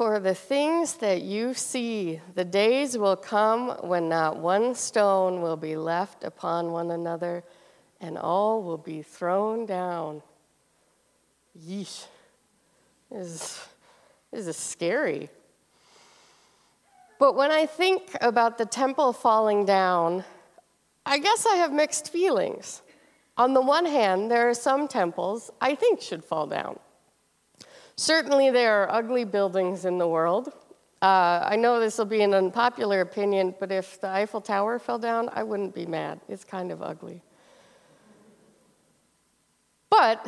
For the things that you see, the days will come when not one stone will be left upon one another, and all will be thrown down. Yeesh. This is, this is scary. But when I think about the temple falling down, I guess I have mixed feelings. On the one hand, there are some temples I think should fall down. Certainly, there are ugly buildings in the world. Uh, I know this will be an unpopular opinion, but if the Eiffel Tower fell down, I wouldn't be mad. It's kind of ugly. But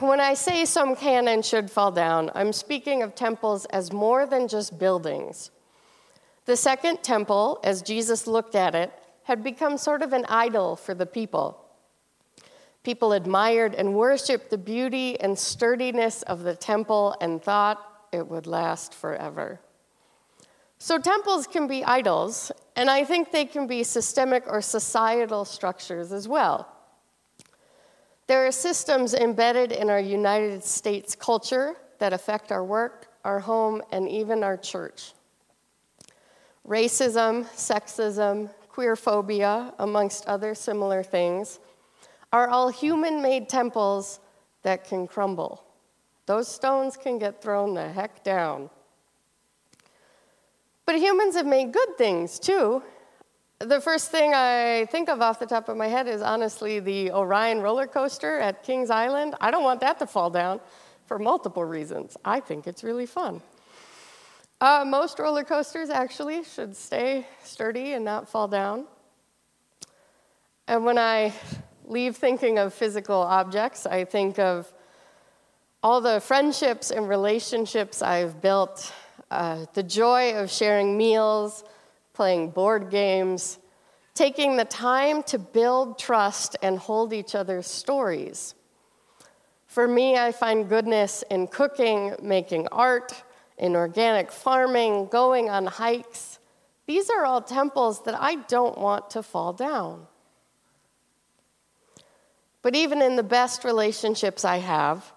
when I say some can and should fall down, I'm speaking of temples as more than just buildings. The second temple, as Jesus looked at it, had become sort of an idol for the people. People admired and worshiped the beauty and sturdiness of the temple and thought it would last forever. So, temples can be idols, and I think they can be systemic or societal structures as well. There are systems embedded in our United States culture that affect our work, our home, and even our church. Racism, sexism, queerphobia, amongst other similar things are all human made temples that can crumble. Those stones can get thrown the heck down. But humans have made good things too. The first thing I think of off the top of my head is honestly the Orion roller coaster at Kings Island. I don't want that to fall down for multiple reasons. I think it's really fun. Uh, most roller coasters actually should stay sturdy and not fall down. And when I leave thinking of physical objects, I think of all the friendships and relationships I've built, uh, the joy of sharing meals, playing board games, taking the time to build trust and hold each other's stories. For me, I find goodness in cooking, making art, in organic farming, going on hikes. These are all temples that I don't want to fall down. But even in the best relationships I have,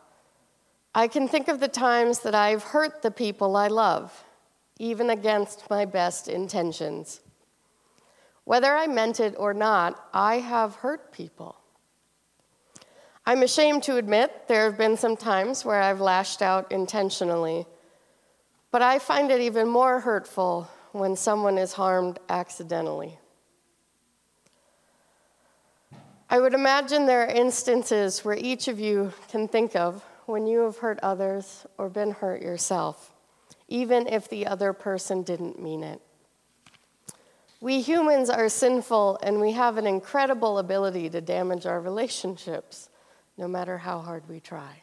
I can think of the times that I've hurt the people I love, even against my best intentions. Whether I meant it or not, I have hurt people. I'm ashamed to admit there have been some times where I've lashed out intentionally, but I find it even more hurtful when someone is harmed accidentally. I would imagine there are instances where each of you can think of when you have hurt others or been hurt yourself, even if the other person didn't mean it. We humans are sinful and we have an incredible ability to damage our relationships, no matter how hard we try.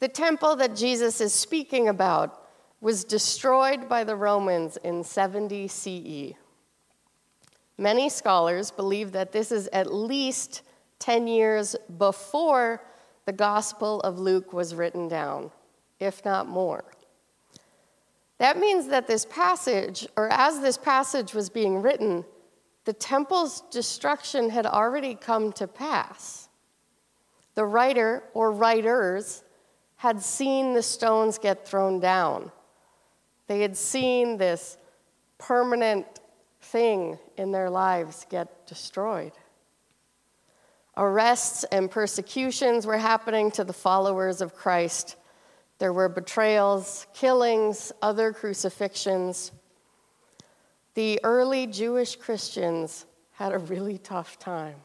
The temple that Jesus is speaking about was destroyed by the Romans in 70 CE. Many scholars believe that this is at least 10 years before the Gospel of Luke was written down, if not more. That means that this passage, or as this passage was being written, the temple's destruction had already come to pass. The writer or writers had seen the stones get thrown down. They had seen this permanent thing in their lives get destroyed. Arrests and persecutions were happening to the followers of Christ. There were betrayals, killings, other crucifixions. The early Jewish Christians had a really tough time.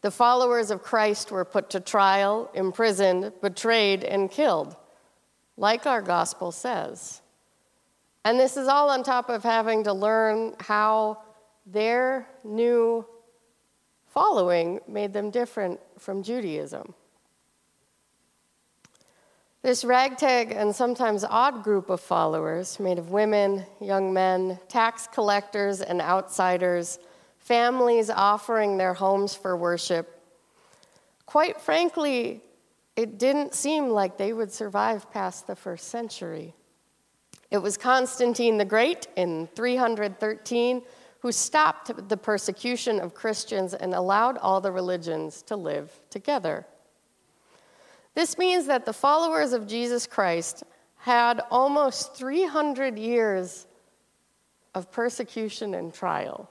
The followers of Christ were put to trial, imprisoned, betrayed, and killed, like our gospel says. And this is all on top of having to learn how their new following made them different from Judaism. This ragtag and sometimes odd group of followers, made of women, young men, tax collectors, and outsiders, families offering their homes for worship, quite frankly, it didn't seem like they would survive past the first century. It was Constantine the Great in 313 who stopped the persecution of Christians and allowed all the religions to live together. This means that the followers of Jesus Christ had almost 300 years of persecution and trial.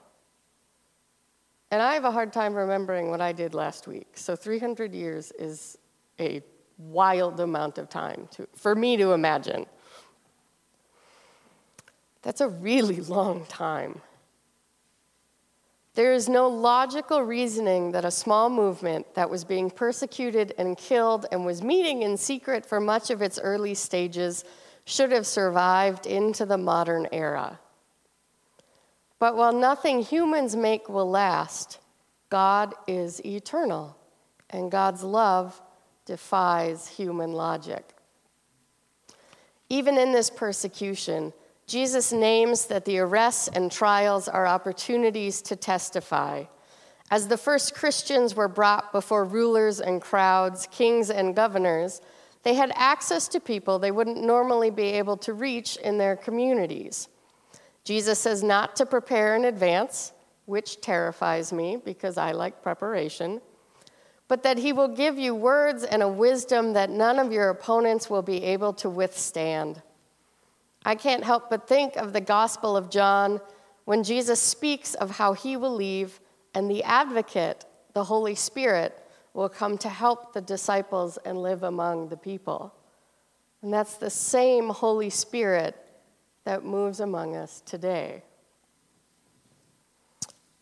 And I have a hard time remembering what I did last week. So 300 years is a wild amount of time to, for me to imagine. That's a really long time. There is no logical reasoning that a small movement that was being persecuted and killed and was meeting in secret for much of its early stages should have survived into the modern era. But while nothing humans make will last, God is eternal, and God's love defies human logic. Even in this persecution, Jesus names that the arrests and trials are opportunities to testify. As the first Christians were brought before rulers and crowds, kings and governors, they had access to people they wouldn't normally be able to reach in their communities. Jesus says not to prepare in advance, which terrifies me because I like preparation, but that he will give you words and a wisdom that none of your opponents will be able to withstand. I can't help but think of the Gospel of John when Jesus speaks of how he will leave and the advocate, the Holy Spirit, will come to help the disciples and live among the people. And that's the same Holy Spirit that moves among us today.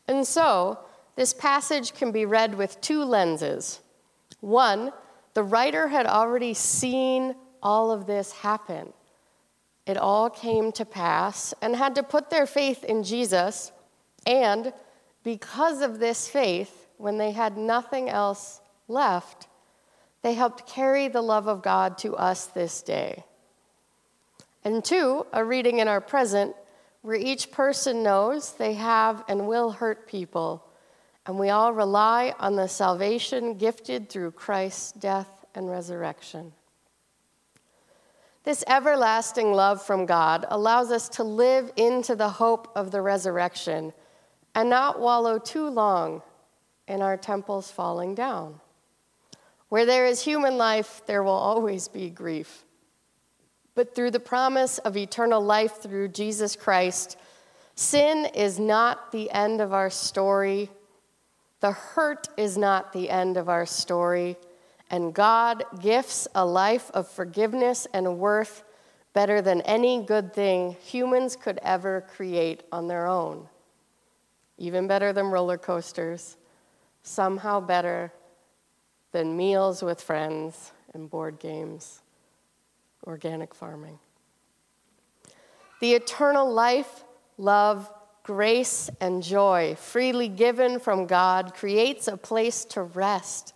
And so, this passage can be read with two lenses. One, the writer had already seen all of this happen. It all came to pass and had to put their faith in Jesus. And because of this faith, when they had nothing else left, they helped carry the love of God to us this day. And two, a reading in our present where each person knows they have and will hurt people, and we all rely on the salvation gifted through Christ's death and resurrection. This everlasting love from God allows us to live into the hope of the resurrection and not wallow too long in our temples falling down. Where there is human life, there will always be grief. But through the promise of eternal life through Jesus Christ, sin is not the end of our story. The hurt is not the end of our story. And God gifts a life of forgiveness and worth better than any good thing humans could ever create on their own. Even better than roller coasters, somehow better than meals with friends and board games organic farming. The eternal life, love, grace, and joy freely given from God creates a place to rest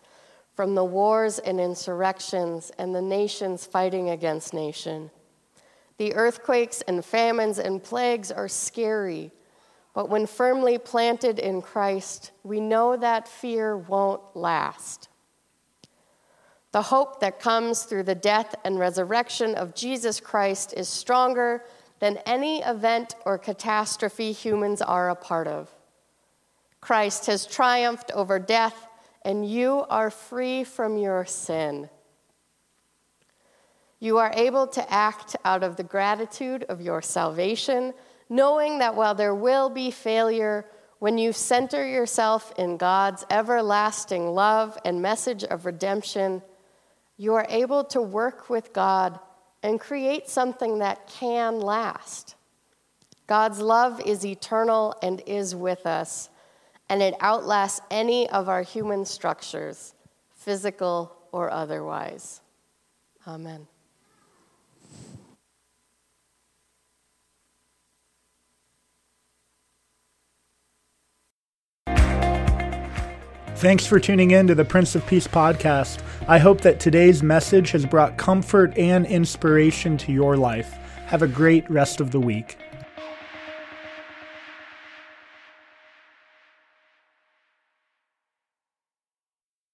from the wars and insurrections and the nations fighting against nation. The earthquakes and famines and plagues are scary, but when firmly planted in Christ, we know that fear won't last. The hope that comes through the death and resurrection of Jesus Christ is stronger than any event or catastrophe humans are a part of. Christ has triumphed over death, and you are free from your sin. You are able to act out of the gratitude of your salvation, knowing that while there will be failure, when you center yourself in God's everlasting love and message of redemption, you are able to work with God and create something that can last. God's love is eternal and is with us, and it outlasts any of our human structures, physical or otherwise. Amen. Thanks for tuning in to the Prince of Peace podcast. I hope that today's message has brought comfort and inspiration to your life. Have a great rest of the week.